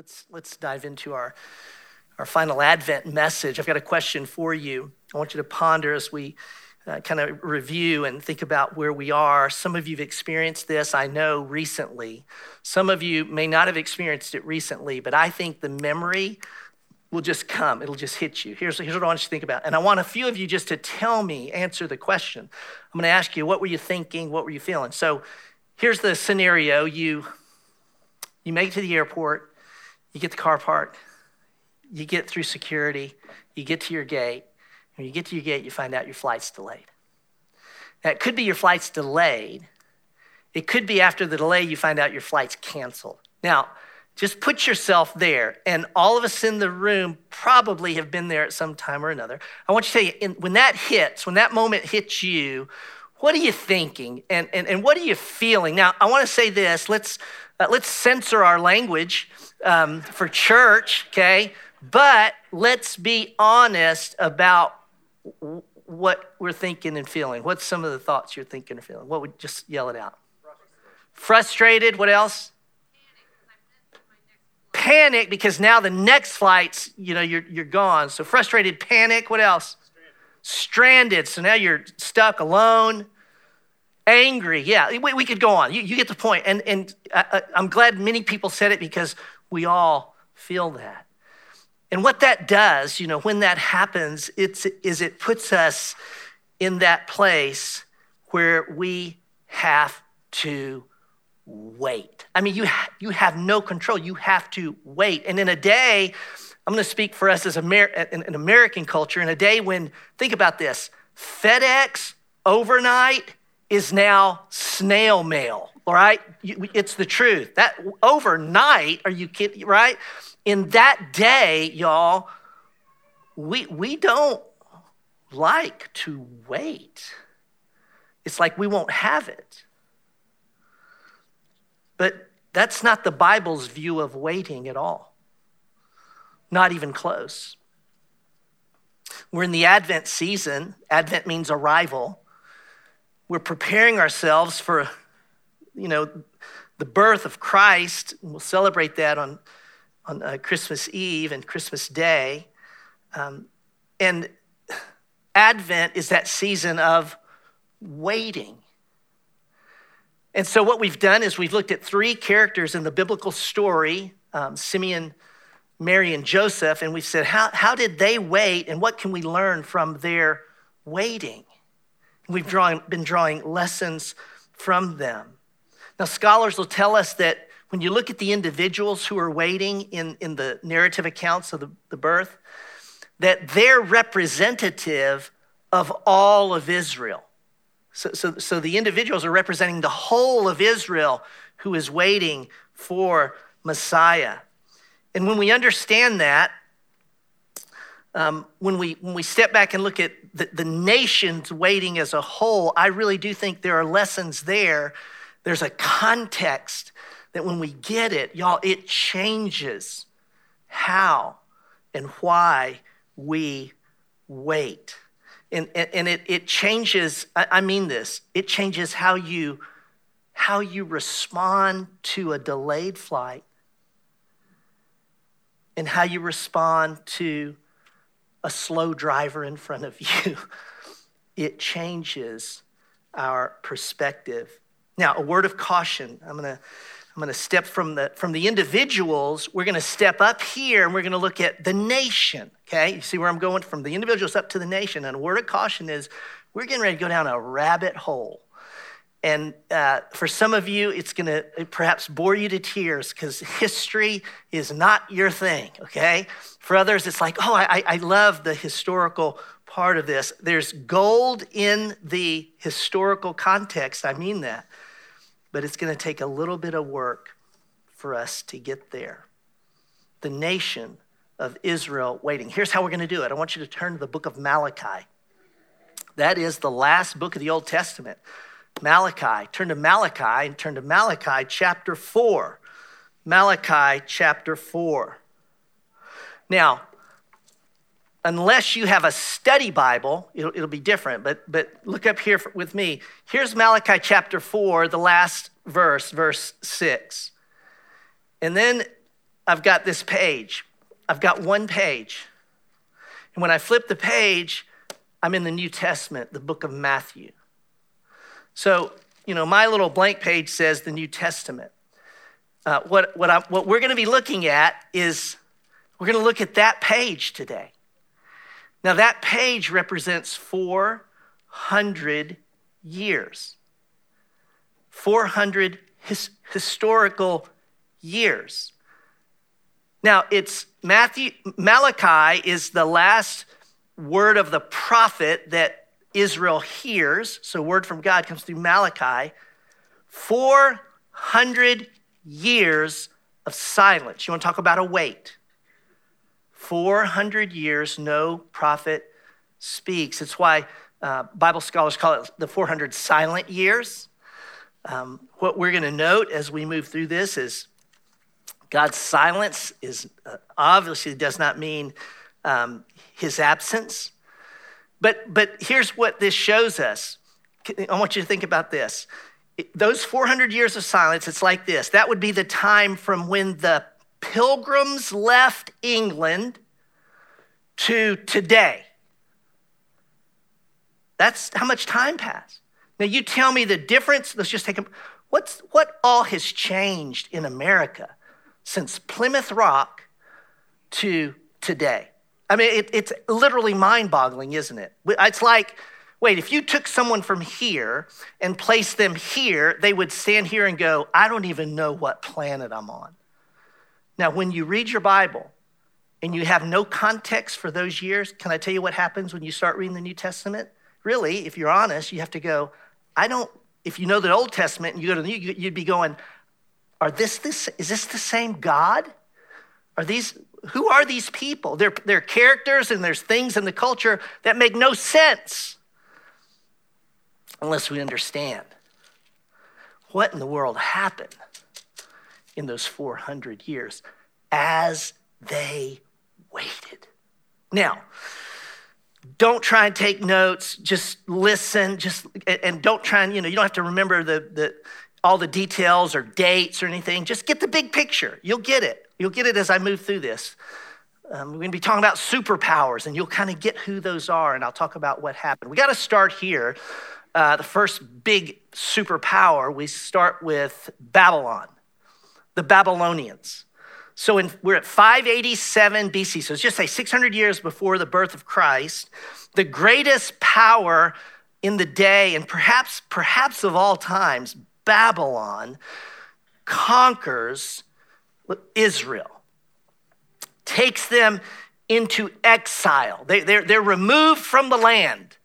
Let's, let's dive into our, our final Advent message. I've got a question for you. I want you to ponder as we uh, kind of review and think about where we are. Some of you have experienced this, I know, recently. Some of you may not have experienced it recently, but I think the memory will just come. It'll just hit you. Here's, here's what I want you to think about. And I want a few of you just to tell me, answer the question. I'm going to ask you, what were you thinking? What were you feeling? So here's the scenario. You, you make it to the airport you get the car parked, you get through security, you get to your gate. And when you get to your gate, you find out your flight's delayed. Now, it could be your flight's delayed. It could be after the delay, you find out your flight's canceled. Now, just put yourself there, and all of us in the room probably have been there at some time or another. I want you to tell you, when that hits, when that moment hits you, what are you thinking and, and, and what are you feeling? Now, I want to say this let's, uh, let's censor our language um, for church, okay? But let's be honest about what we're thinking and feeling. What's some of the thoughts you're thinking or feeling? What would just yell it out? Frustrated. What else? Panic because now the next flight's, you know, you're, you're gone. So frustrated, panic. What else? Stranded. So now you're stuck alone angry. Yeah, we, we, could go on. You, you, get the point. And, and I, I'm glad many people said it because we all feel that. And what that does, you know, when that happens, it's, is it puts us in that place where we have to wait. I mean, you, you have no control. You have to wait. And in a day, I'm going to speak for us as Amer- an American culture, in a day when, think about this FedEx overnight is now snail mail all right? It's the truth. That overnight, are you kidding, right? In that day, y'all, we, we don't like to wait. It's like we won't have it. But that's not the Bible's view of waiting at all. Not even close. We're in the Advent season. Advent means arrival. We're preparing ourselves for you know, the birth of Christ. We'll celebrate that on, on uh, Christmas Eve and Christmas Day. Um, and Advent is that season of waiting. And so, what we've done is we've looked at three characters in the biblical story um, Simeon, Mary, and Joseph, and we've said, how, how did they wait, and what can we learn from their waiting? We've drawn, been drawing lessons from them. Now, scholars will tell us that when you look at the individuals who are waiting in, in the narrative accounts of the, the birth, that they're representative of all of Israel. So, so, so the individuals are representing the whole of Israel who is waiting for Messiah. And when we understand that, um, when, we, when we step back and look at the, the nations waiting as a whole, I really do think there are lessons there there's a context that when we get it, y'all, it changes how and why we wait. And, and, and it, it changes, I, I mean this, it changes how you how you respond to a delayed flight and how you respond to a slow driver in front of you. It changes our perspective. Now, a word of caution. I'm going to I'm going to step from the from the individuals. We're going to step up here and we're going to look at the nation. Okay, you see where I'm going from the individuals up to the nation. And a word of caution is we're getting ready to go down a rabbit hole. And uh, for some of you, it's going to perhaps bore you to tears because history is not your thing. Okay, for others, it's like, oh, I, I love the historical part of this. There's gold in the historical context. I mean that but it's going to take a little bit of work for us to get there. The nation of Israel waiting. Here's how we're going to do it. I want you to turn to the book of Malachi. That is the last book of the Old Testament. Malachi. Turn to Malachi and turn to Malachi chapter 4. Malachi chapter 4. Now, unless you have a study Bible, it'll, it'll be different. But, but look up here with me. Here's Malachi chapter 4, the last verse, verse 6. And then I've got this page. I've got one page. And when I flip the page, I'm in the New Testament, the book of Matthew. So, you know, my little blank page says the New Testament. Uh, what, what, I, what we're going to be looking at is we're going to look at that page today. Now, that page represents 400 years, 400 his, historical years. Now, it's Matthew, Malachi is the last word of the prophet that Israel hears. So, word from God comes through Malachi. 400 years of silence. You want to talk about a wait? 400 years, no prophet speaks. It's why uh, Bible scholars call it the 400 silent years. Um, what we're going to note as we move through this is God's silence is uh, obviously does not mean um, his absence. But, but here's what this shows us. I want you to think about this. Those 400 years of silence, it's like this. That would be the time from when the pilgrims left England to today. That's how much time passed. Now, you tell me the difference. Let's just take a, what's, what all has changed in America since Plymouth Rock to today? I mean, it, it's literally mind boggling, isn't it? It's like, wait, if you took someone from here and placed them here, they would stand here and go, I don't even know what planet I'm on. Now, when you read your Bible and you have no context for those years, can I tell you what happens when you start reading the New Testament? Really, if you're honest, you have to go, I don't, if you know the Old Testament and you go to the New, you'd be going, are this this, is this the same God? Are these, who are these people? They're, they're characters and there's things in the culture that make no sense unless we understand what in the world happened in those 400 years as they waited. Now, don't try and take notes, just listen, just and don't try and, you know, you don't have to remember the, the all the details or dates or anything. Just get the big picture. You'll get it. You'll get it as I move through this. Um, we're going to be talking about superpowers, and you'll kind of get who those are, and I'll talk about what happened. We got to start here. Uh, the first big superpower, we start with Babylon the Babylonians. So in, we're at 587 BC. So it's just say 600 years before the birth of Christ. The greatest power in the day, and perhaps, perhaps of all times, Babylon conquers Israel, takes them into exile. They, they're, they're removed from the land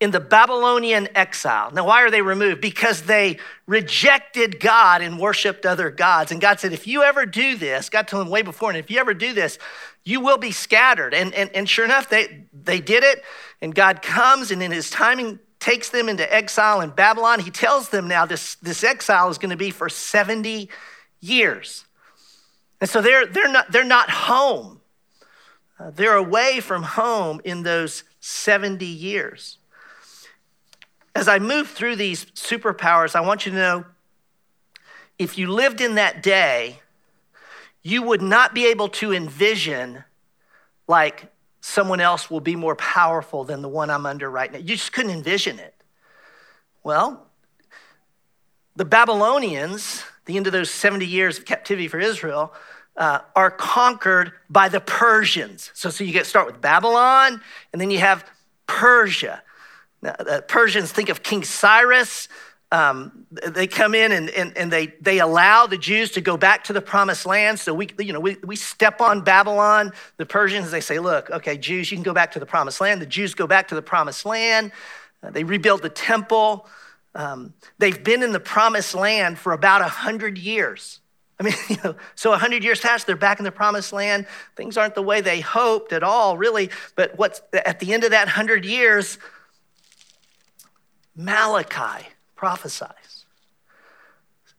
in the Babylonian exile. Now, why are they removed? Because they rejected God and worshiped other gods. And God said, if you ever do this, God told them way before, and if you ever do this, you will be scattered. And, and, and sure enough, they, they did it. And God comes and in his timing takes them into exile in Babylon. He tells them now this, this exile is going to be for 70 years. And so they're, they're, not, they're not home. Uh, they're away from home in those 70 years as I move through these superpowers, I want you to know if you lived in that day, you would not be able to envision like someone else will be more powerful than the one I'm under right now. You just couldn't envision it. Well, the Babylonians, the end of those 70 years of captivity for Israel, uh, are conquered by the Persians. So, so you get start with Babylon, and then you have Persia. Now, the Persians think of King Cyrus. Um, they come in and, and, and they, they allow the Jews to go back to the promised land. So we, you know, we, we step on Babylon. The Persians, they say, look, okay, Jews, you can go back to the promised land. The Jews go back to the promised land. Uh, they rebuild the temple. Um, they've been in the promised land for about 100 years. I mean, you know, so 100 years past, they're back in the promised land. Things aren't the way they hoped at all, really. But what's at the end of that 100 years, Malachi prophesies.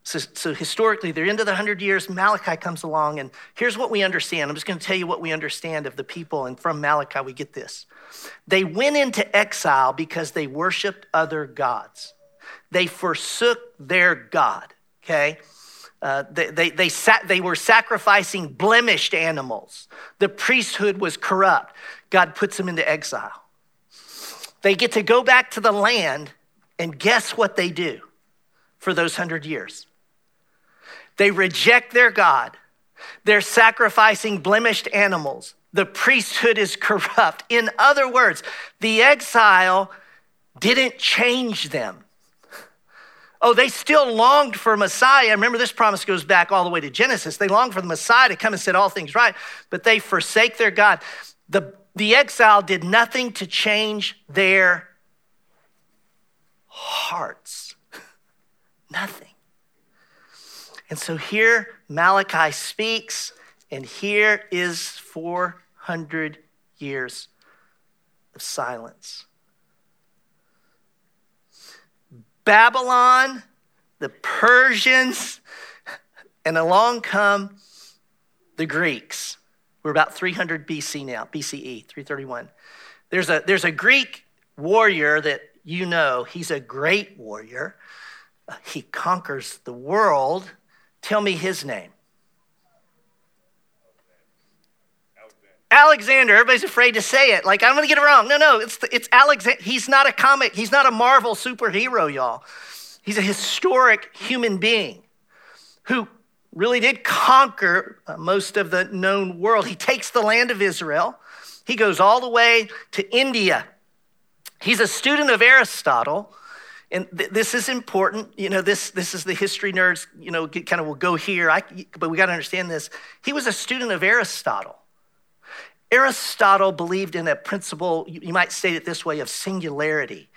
So, so, historically, they're into the 100 years. Malachi comes along, and here's what we understand. I'm just going to tell you what we understand of the people, and from Malachi, we get this. They went into exile because they worshiped other gods, they forsook their God, okay? Uh, they, they, they, sat, they were sacrificing blemished animals. The priesthood was corrupt. God puts them into exile. They get to go back to the land, and guess what they do for those hundred years? They reject their God. They're sacrificing blemished animals. The priesthood is corrupt. In other words, the exile didn't change them. Oh, they still longed for Messiah. Remember, this promise goes back all the way to Genesis. They longed for the Messiah to come and set all things right, but they forsake their God. The, the exile did nothing to change their hearts. nothing. And so here Malachi speaks, and here is 400 years of silence. Babylon, the Persians, and along come the Greeks. We're about 300 BC now, BCE, 331. There's a, there's a Greek warrior that you know, he's a great warrior. Uh, he conquers the world. Tell me his name. Alexander, everybody's afraid to say it. Like, I'm going to get it wrong. No, no, it's, it's Alexander. He's not a comic, he's not a Marvel superhero, y'all. He's a historic human being who really did conquer uh, most of the known world. He takes the land of Israel, he goes all the way to India. He's a student of Aristotle. And th- this is important. You know, this, this is the history nerds, you know, kind of will go here, I, but we got to understand this. He was a student of Aristotle. Aristotle believed in a principle, you might state it this way, of singularity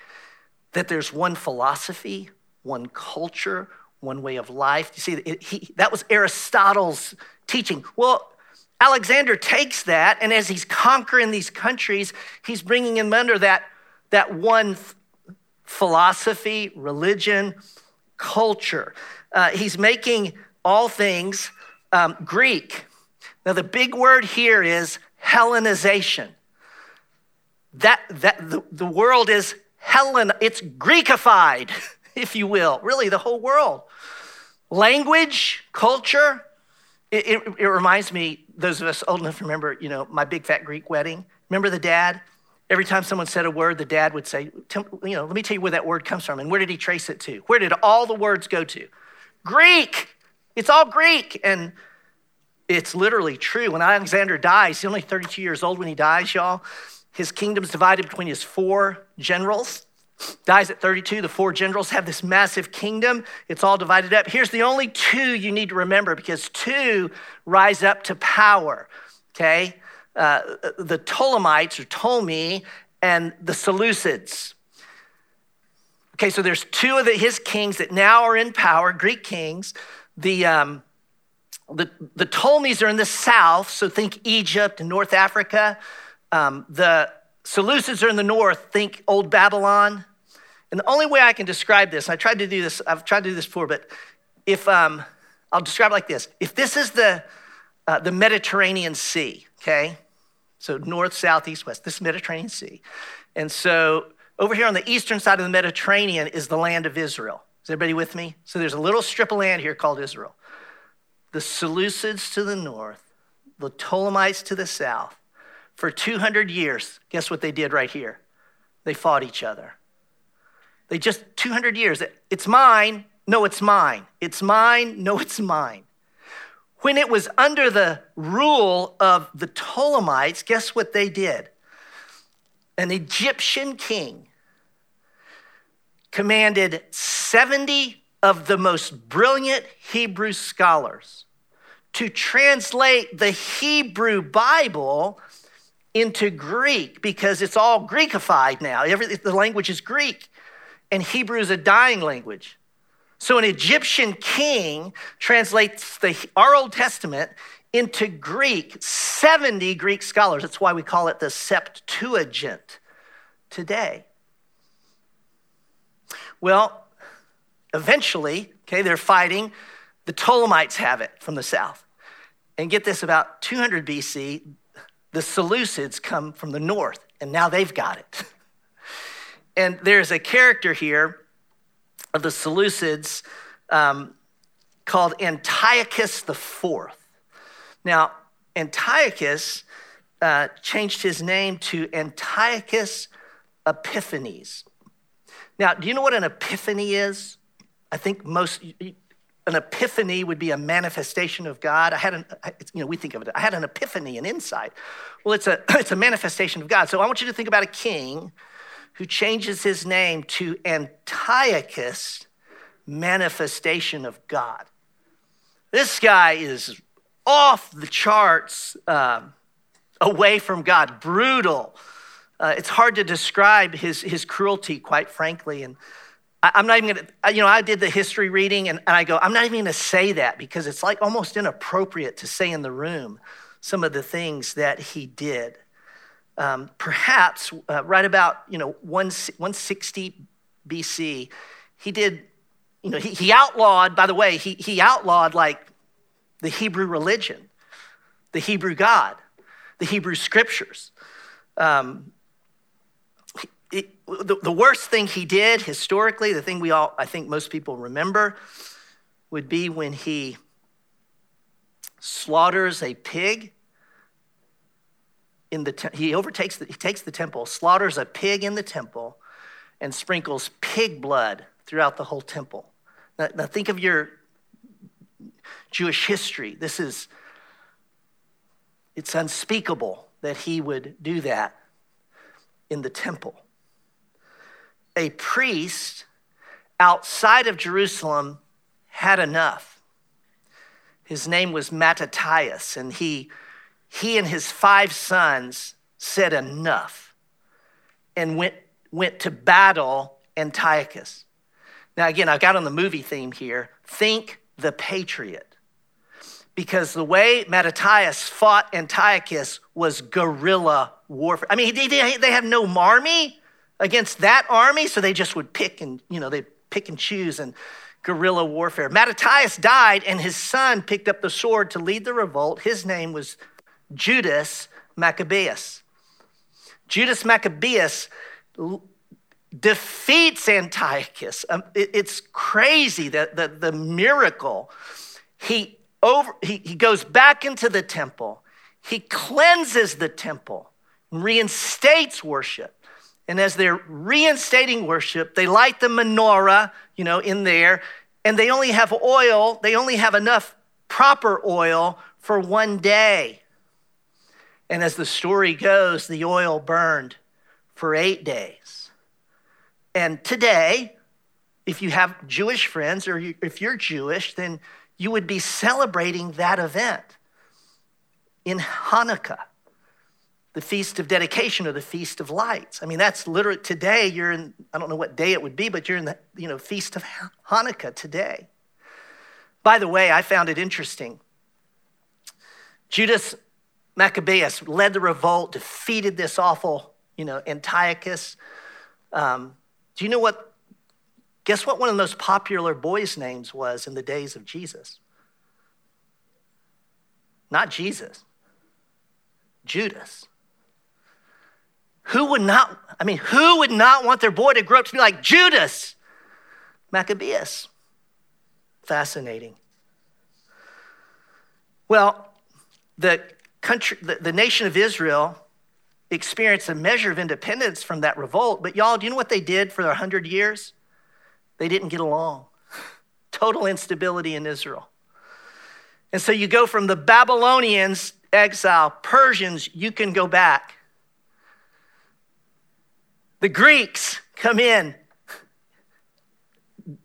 that there's one philosophy, one culture, one way of life. You see, it, he, that was Aristotle's teaching. Well, Alexander takes that, and as he's conquering these countries, he's bringing them under that, that one philosophy, religion, culture. Uh, he's making all things um, Greek. Now, the big word here is Hellenization. That, that the, the world is Hellen, it's Greekified, if you will, really the whole world. Language, culture, it, it, it, reminds me, those of us old enough to remember, you know, my big fat Greek wedding. Remember the dad? Every time someone said a word, the dad would say, you know, let me tell you where that word comes from and where did he trace it to? Where did all the words go to? Greek. It's all Greek. And it's literally true. When Alexander dies, he's only 32 years old when he dies, y'all. His kingdom's divided between his four generals. Dies at 32. The four generals have this massive kingdom. It's all divided up. Here's the only two you need to remember because two rise up to power, okay? Uh, the Ptolemites or Ptolemy and the Seleucids. Okay, so there's two of the, his kings that now are in power, Greek kings. The, um, the, the Ptolemies are in the south, so think Egypt and North Africa. Um, the Seleucids are in the north, think Old Babylon. And the only way I can describe this, I tried to do this, I've tried to do this before, but if um, I'll describe it like this: if this is the uh, the Mediterranean Sea, okay, so north, south, east, west, this Mediterranean Sea, and so over here on the eastern side of the Mediterranean is the land of Israel. Is everybody with me? So there's a little strip of land here called Israel the Seleucids to the north, the Ptolemites to the south. For 200 years, guess what they did right here? They fought each other. They just, 200 years, it's mine, no, it's mine. It's mine, no, it's mine. When it was under the rule of the Ptolemites, guess what they did? An Egyptian king commanded 70 of the most brilliant Hebrew scholars to translate the Hebrew Bible into Greek because it's all Greekified now. Every, the language is Greek, and Hebrew is a dying language. So an Egyptian king translates the, our Old Testament into Greek, 70 Greek scholars. That's why we call it the Septuagint today. Well, eventually, okay, they're fighting. The Ptolemites have it from the south. And get this about 200 BC, the Seleucids come from the north, and now they've got it. and there's a character here of the Seleucids. Um, called Antiochus IV. Now, Antiochus uh, changed his name to Antiochus Epiphanes. Now, do you know what an epiphany is? I think most, an epiphany would be a manifestation of God. I had an, you know, we think of it, I had an epiphany, an insight. Well, it's a, it's a manifestation of God. So I want you to think about a king who changes his name to Antiochus, manifestation of God. This guy is off the charts, uh, away from God, brutal. Uh, it's hard to describe his, his cruelty, quite frankly. And I, am not even gonna, you know, I did the history reading and, and I go, I'm not even gonna say that because it's like almost inappropriate to say in the room some of the things that he did. Um, perhaps uh, right about, you know, 160 BC, he did, you know, he, he outlawed, by the way, he, he outlawed like the Hebrew religion, the Hebrew God, the Hebrew scriptures. Um, it, the, the worst thing he did historically, the thing we all, I think most people remember, would be when he slaughters a pig in the te- he overtakes the, he takes the temple slaughters a pig in the temple and sprinkles pig blood throughout the whole temple now, now think of your Jewish history. This is, it's unspeakable that he would do that in the temple. A priest outside of Jerusalem had enough. His name was Mattathias, and he, he and his five sons said enough and went, went to battle Antiochus. Now, again, I got on the movie theme here. Think the patriot because the way Mattathias fought Antiochus was guerrilla warfare. I mean, they, they have no army against that army, so they just would pick and, you know, they pick and choose and guerrilla warfare. Mattathias died, and his son picked up the sword to lead the revolt. His name was Judas Maccabeus. Judas Maccabeus defeats Antiochus. Um, it's crazy that the, the miracle. He over, he, he goes back into the temple. He cleanses the temple, reinstates worship. And as they're reinstating worship, they light the menorah, you know, in there, and they only have oil, they only have enough proper oil for one day. And as the story goes, the oil burned for eight days. And today, if you have Jewish friends or if you're Jewish, then you would be celebrating that event in Hanukkah, the feast of dedication or the feast of lights. I mean, that's literally today you're in, I don't know what day it would be, but you're in the you know, feast of Hanukkah today. By the way, I found it interesting. Judas Maccabeus led the revolt, defeated this awful, you know, Antiochus. Um, do you know what Guess what one of the most popular boys' names was in the days of Jesus? Not Jesus, Judas. Who would not, I mean, who would not want their boy to grow up to be like Judas Maccabeus? Fascinating. Well, the country, the, the nation of Israel experienced a measure of independence from that revolt, but y'all, do you know what they did for 100 years? They didn't get along. Total instability in Israel. And so you go from the Babylonians, exile, Persians, you can go back. The Greeks come in,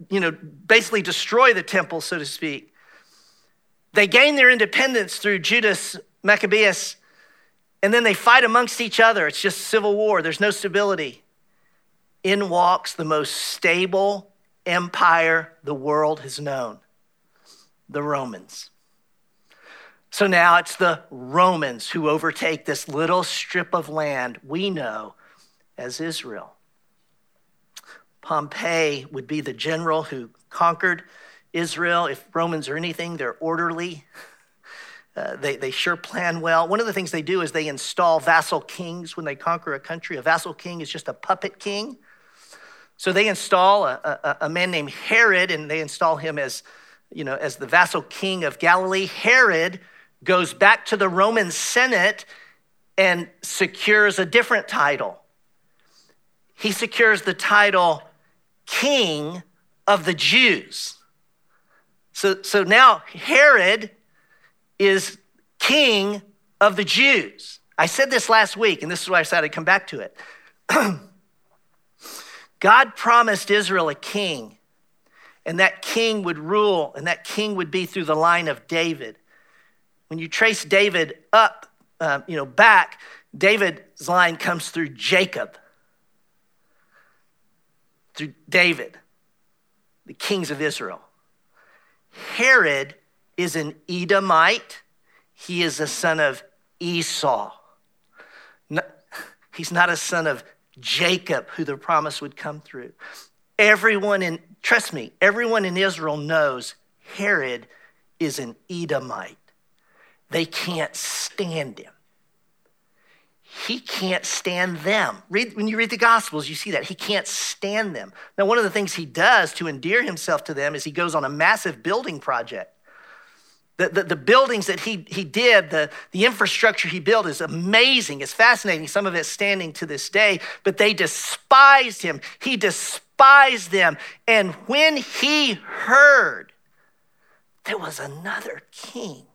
you know, basically destroy the temple, so to speak. They gain their independence through Judas Maccabeus, and then they fight amongst each other. It's just civil war, there's no stability. In walks the most stable, empire the world has known the Romans. So now it's the Romans who overtake this little strip of land we know as Israel. Pompey would be the general who conquered Israel. If Romans are anything, they're orderly. Uh, they, they sure plan well. One of the things they do is they install vassal kings when they conquer a country. A vassal king is just a puppet king so they install a, a, a man named Herod, and they install him as you know, as the vassal king of Galilee. Herod goes back to the Roman Senate and secures a different title. He secures the title King of the Jews. So, so now Herod is king of the Jews. I said this last week, and this is why I decided to come back to it. God promised Israel a king, and that king would rule, and that king would be through the line of David. When you trace David up, uh, you know, back, David's line comes through Jacob, through David, the kings of Israel. Herod is an Edomite. He is a son of Esau. he's not a son of Jacob, who the promise would come through. Everyone in, trust me, everyone in Israel knows Herod is an Edomite. They can't stand him. He can't stand them. Read, when you read the Gospels, you see that. He can't stand them. Now, one of the things he does to endear himself to them is he goes on a massive building project. The, the, the, buildings that he, he did, the, the infrastructure he built is amazing. It's fascinating. Some of it's standing to this day, but they despised him. He despised them. And when he heard there was another king,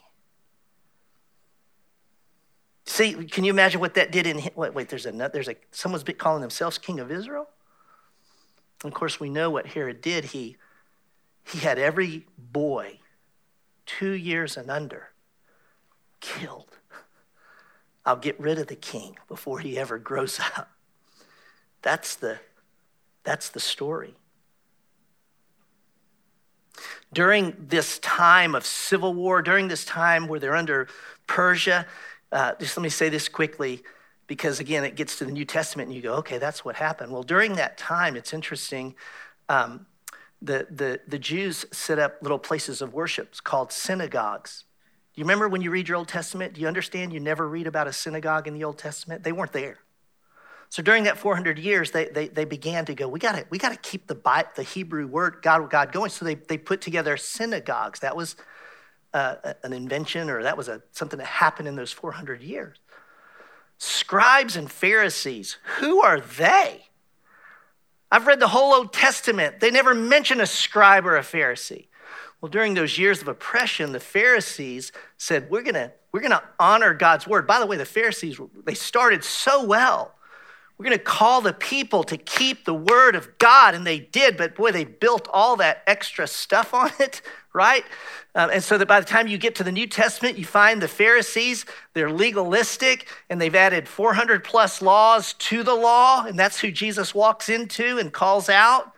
See, can you imagine what that did in wait, wait there's another there's a someone's calling themselves king of Israel? And of course we know what Herod did. He he had every boy two years and under killed. I'll get rid of the king before he ever grows up. That's the that's the story. During this time of civil war, during this time where they're under Persia, uh, just let me say this quickly because, again, it gets to the New Testament and you go, okay, that's what happened. Well, during that time, it's interesting. Um, the, the, the Jews set up little places of worship called synagogues. Do You remember when you read your Old Testament? Do you understand you never read about a synagogue in the Old Testament? They weren't there. So during that 400 years, they, they, they began to go, we got we gotta keep the, the Hebrew word, God, God going. So they, they put together synagogues. That was an invention or that was a, something that happened in those 400 years. Scribes and Pharisees, who are they? I've read the whole Old Testament. They never mention a scribe or a Pharisee. Well, during those years of oppression, the Pharisees said, We're gonna, we're gonna honor God's word. By the way, the Pharisees, they started so well. We're gonna call the people to keep the word of God, and they did, but boy, they built all that extra stuff on it, right? Um, and so that by the time you get to the New Testament, you find the Pharisees, they're legalistic and they've added 400 plus laws to the law, and that's who Jesus walks into and calls out.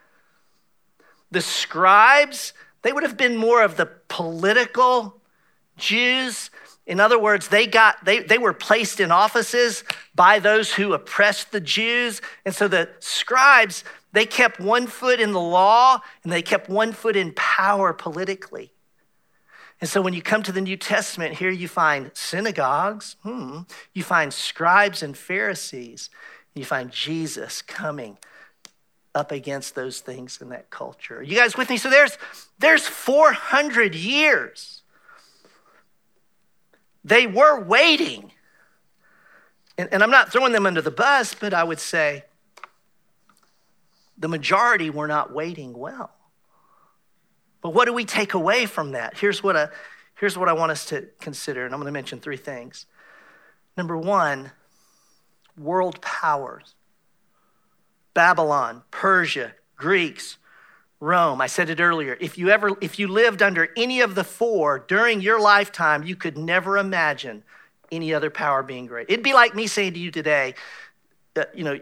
The scribes, they would have been more of the political Jews. In other words, they got they, they were placed in offices by those who oppressed the Jews. And so the scribes, they kept one foot in the law and they kept one foot in power politically. And so when you come to the New Testament, here you find synagogues, hmm, you find scribes and Pharisees, and you find Jesus coming up against those things in that culture. Are you guys with me? So there's there's 400 years. They were waiting. And, and I'm not throwing them under the bus, but I would say the majority were not waiting well. But what do we take away from that? Here's what, I, here's what I want us to consider, and I'm going to mention three things. Number one, world powers Babylon, Persia, Greeks, Rome. I said it earlier. If you ever if you lived under any of the four during your lifetime, you could never imagine any other power being great. It'd be like me saying to you today, uh, you know,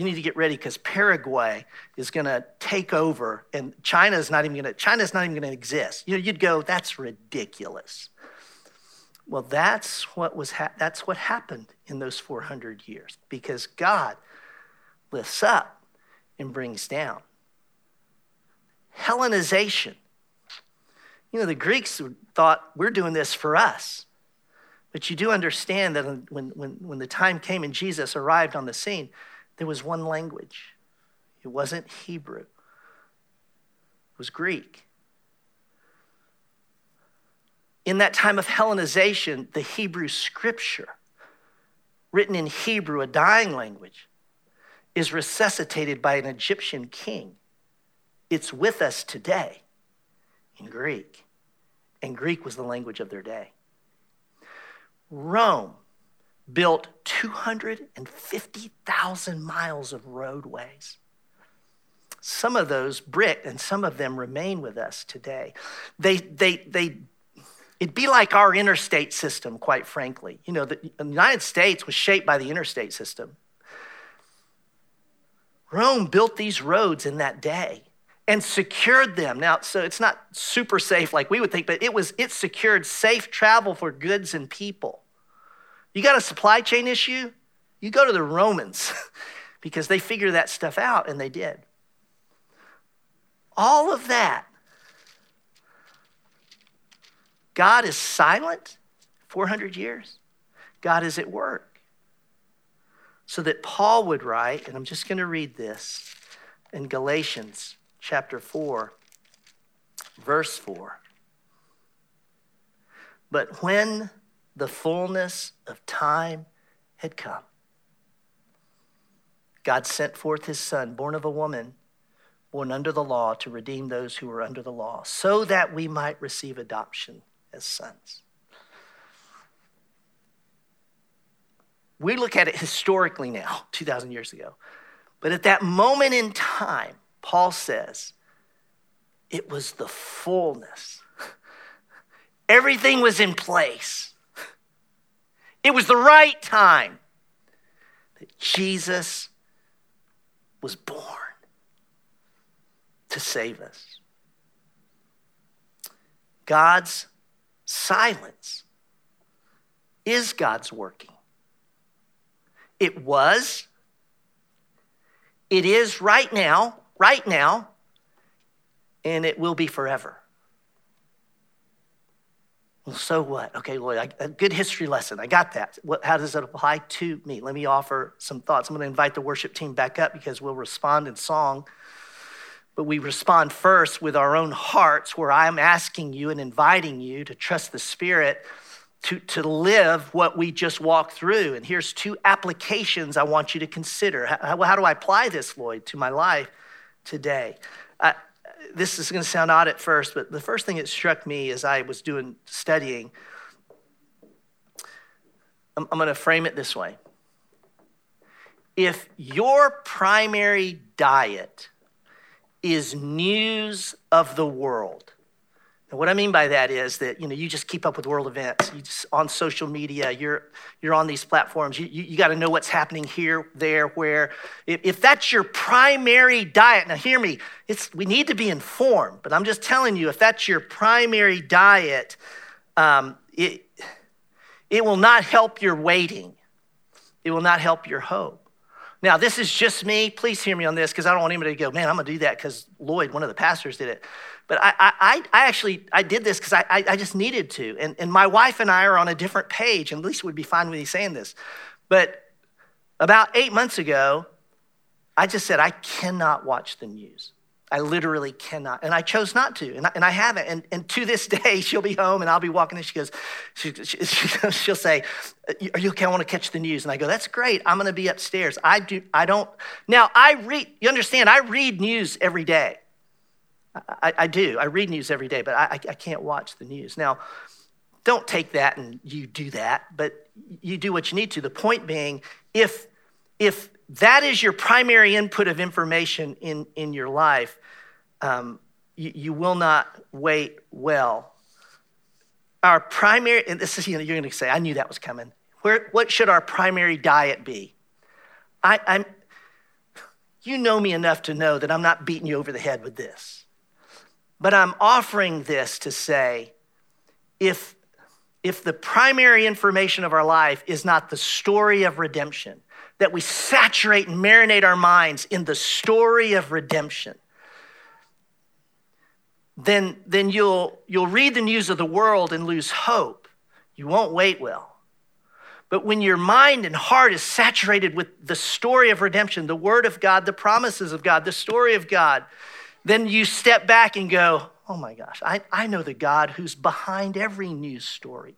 you need to get ready because Paraguay is going to take over and China is not even going to China's not even going to exist. You know, you'd go, that's ridiculous. Well, that's what was ha- that's what happened in those 400 years because God lifts up and brings down. Hellenization. You know, the Greeks thought we're doing this for us. But you do understand that when, when, when the time came and Jesus arrived on the scene, there was one language. It wasn't Hebrew, it was Greek. in that time of Hellenization, the Hebrew scripture, written in Hebrew, a dying language, is resuscitated by an Egyptian king. It's with us today in Greek, and Greek was the language of their day. Rome built 250,000 miles of roadways. Some of those brick and some of them remain with us today. They, they, they, it'd be like our interstate system, quite frankly. You know, the, the United States was shaped by the interstate system. Rome built these roads in that day and secured them. Now, so it's not super safe like we would think, but it was it secured safe travel for goods and people. You got a supply chain issue? You go to the Romans because they figure that stuff out, and they did. All of that. God is silent 400 years. God is at work. So that Paul would write, and I'm just going to read this in Galatians chapter 4, verse 4. But when the fullness of time had come. God sent forth his son, born of a woman, born under the law, to redeem those who were under the law, so that we might receive adoption as sons. We look at it historically now, 2,000 years ago. But at that moment in time, Paul says, it was the fullness. Everything was in place. It was the right time that Jesus was born to save us. God's silence is God's working. It was, it is right now, right now, and it will be forever. Well, so what? Okay, Lloyd, I, a good history lesson. I got that. What, how does it apply to me? Let me offer some thoughts. I'm going to invite the worship team back up because we'll respond in song. But we respond first with our own hearts, where I'm asking you and inviting you to trust the Spirit to, to live what we just walked through. And here's two applications I want you to consider. How, how do I apply this, Lloyd, to my life today? This is going to sound odd at first, but the first thing that struck me as I was doing studying, I'm, I'm going to frame it this way. If your primary diet is news of the world, and what I mean by that is that you know you just keep up with world events. You just on social media, you're you're on these platforms. You you, you got to know what's happening here, there, where. If, if that's your primary diet, now hear me. It's we need to be informed, but I'm just telling you, if that's your primary diet, um, it it will not help your waiting. It will not help your hope. Now, this is just me. Please hear me on this because I don't want anybody to go, man, I'm going to do that because Lloyd, one of the pastors, did it. But I, I, I actually, I did this because I, I just needed to. And, and my wife and I are on a different page, and Lisa would be fine with me saying this. But about eight months ago, I just said, I cannot watch the news. I literally cannot. And I chose not to, and I, and I haven't. And, and to this day, she'll be home and I'll be walking and she goes, she, she, she'll say, Are you okay? I want to catch the news. And I go, That's great. I'm going to be upstairs. I, do, I don't. Now, I read, you understand, I read news every day. I, I do. I read news every day, but I, I can't watch the news. Now, don't take that and you do that, but you do what you need to. The point being, if if that is your primary input of information in, in your life, um, you, you, will not wait well. Our primary, and this is, you know, you're going to say, I knew that was coming. Where, what should our primary diet be? I, I'm, you know me enough to know that I'm not beating you over the head with this. But I'm offering this to say if, if the primary information of our life is not the story of redemption, that we saturate and marinate our minds in the story of redemption, then, then you'll, you'll read the news of the world and lose hope. You won't wait well. But when your mind and heart is saturated with the story of redemption, the word of God, the promises of God, the story of God, then you step back and go, Oh my gosh, I, I know the God who's behind every news story.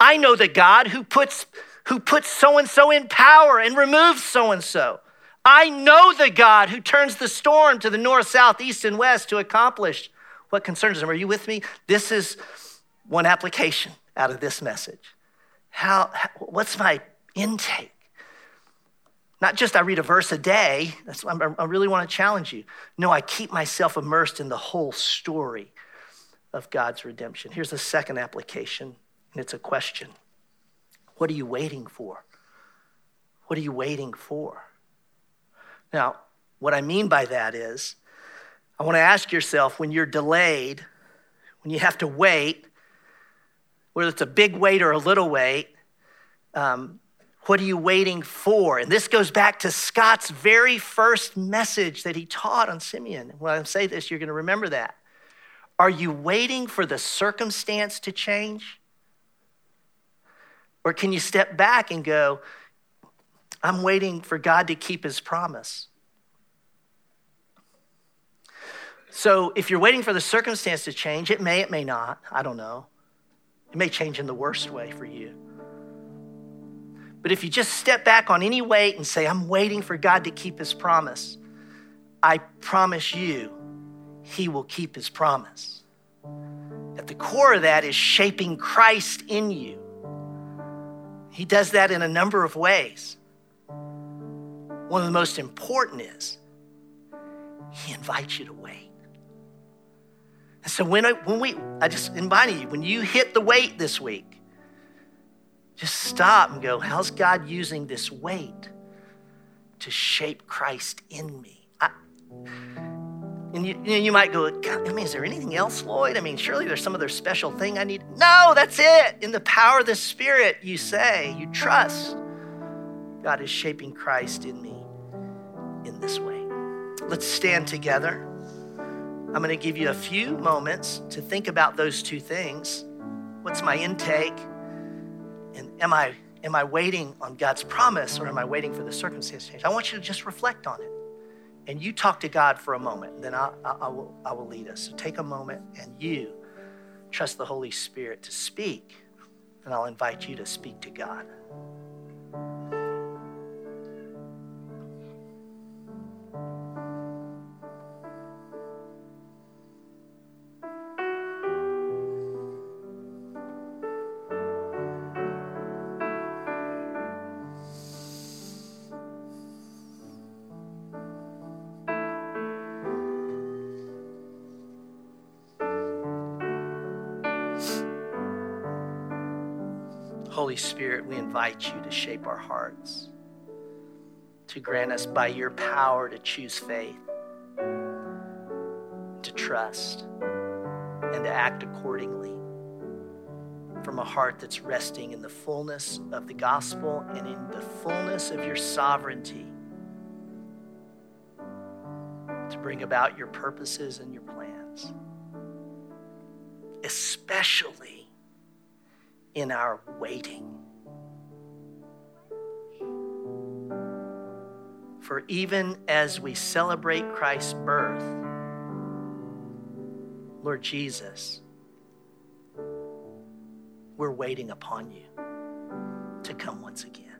I know the God who puts who puts so and so in power and removes so and so. I know the God who turns the storm to the north, south, east, and west to accomplish what concerns him. Are you with me? This is one application out of this message. How, what's my intake? Not just I read a verse a day. That's I really want to challenge you. No, I keep myself immersed in the whole story of God's redemption. Here's a second application, and it's a question. What are you waiting for? What are you waiting for? Now, what I mean by that is, I want to ask yourself when you're delayed, when you have to wait, whether it's a big wait or a little wait, um, what are you waiting for? And this goes back to Scott's very first message that he taught on Simeon. When I say this, you're going to remember that. Are you waiting for the circumstance to change? Or can you step back and go, I'm waiting for God to keep his promise? So if you're waiting for the circumstance to change, it may, it may not. I don't know. It may change in the worst way for you. But if you just step back on any wait and say, I'm waiting for God to keep his promise, I promise you, he will keep his promise. At the core of that is shaping Christ in you. He does that in a number of ways. One of the most important is he invites you to wait. And so when, I, when we, I just invite you, when you hit the wait this week, just stop and go, how's God using this wait to shape Christ in me? I, and you, you, might go, God, I mean, is there anything else, Lloyd? I mean, surely there's some other special thing I need. No, that's it. In the power of the Spirit, you say, you trust. God is shaping Christ in me in this way. Let's stand together. I'm going to give you a few moments to think about those two things. What's my intake? And am I, am I waiting on God's promise or am I waiting for the circumstance to change? I want you to just reflect on it. And you talk to God for a moment, then I, I, I, will, I will lead us. So take a moment and you trust the Holy Spirit to speak, and I'll invite you to speak to God. Holy Spirit, we invite you to shape our hearts, to grant us by your power to choose faith, to trust, and to act accordingly from a heart that's resting in the fullness of the gospel and in the fullness of your sovereignty to bring about your purposes and your plans, especially in our waiting. For even as we celebrate Christ's birth, Lord Jesus, we're waiting upon you to come once again.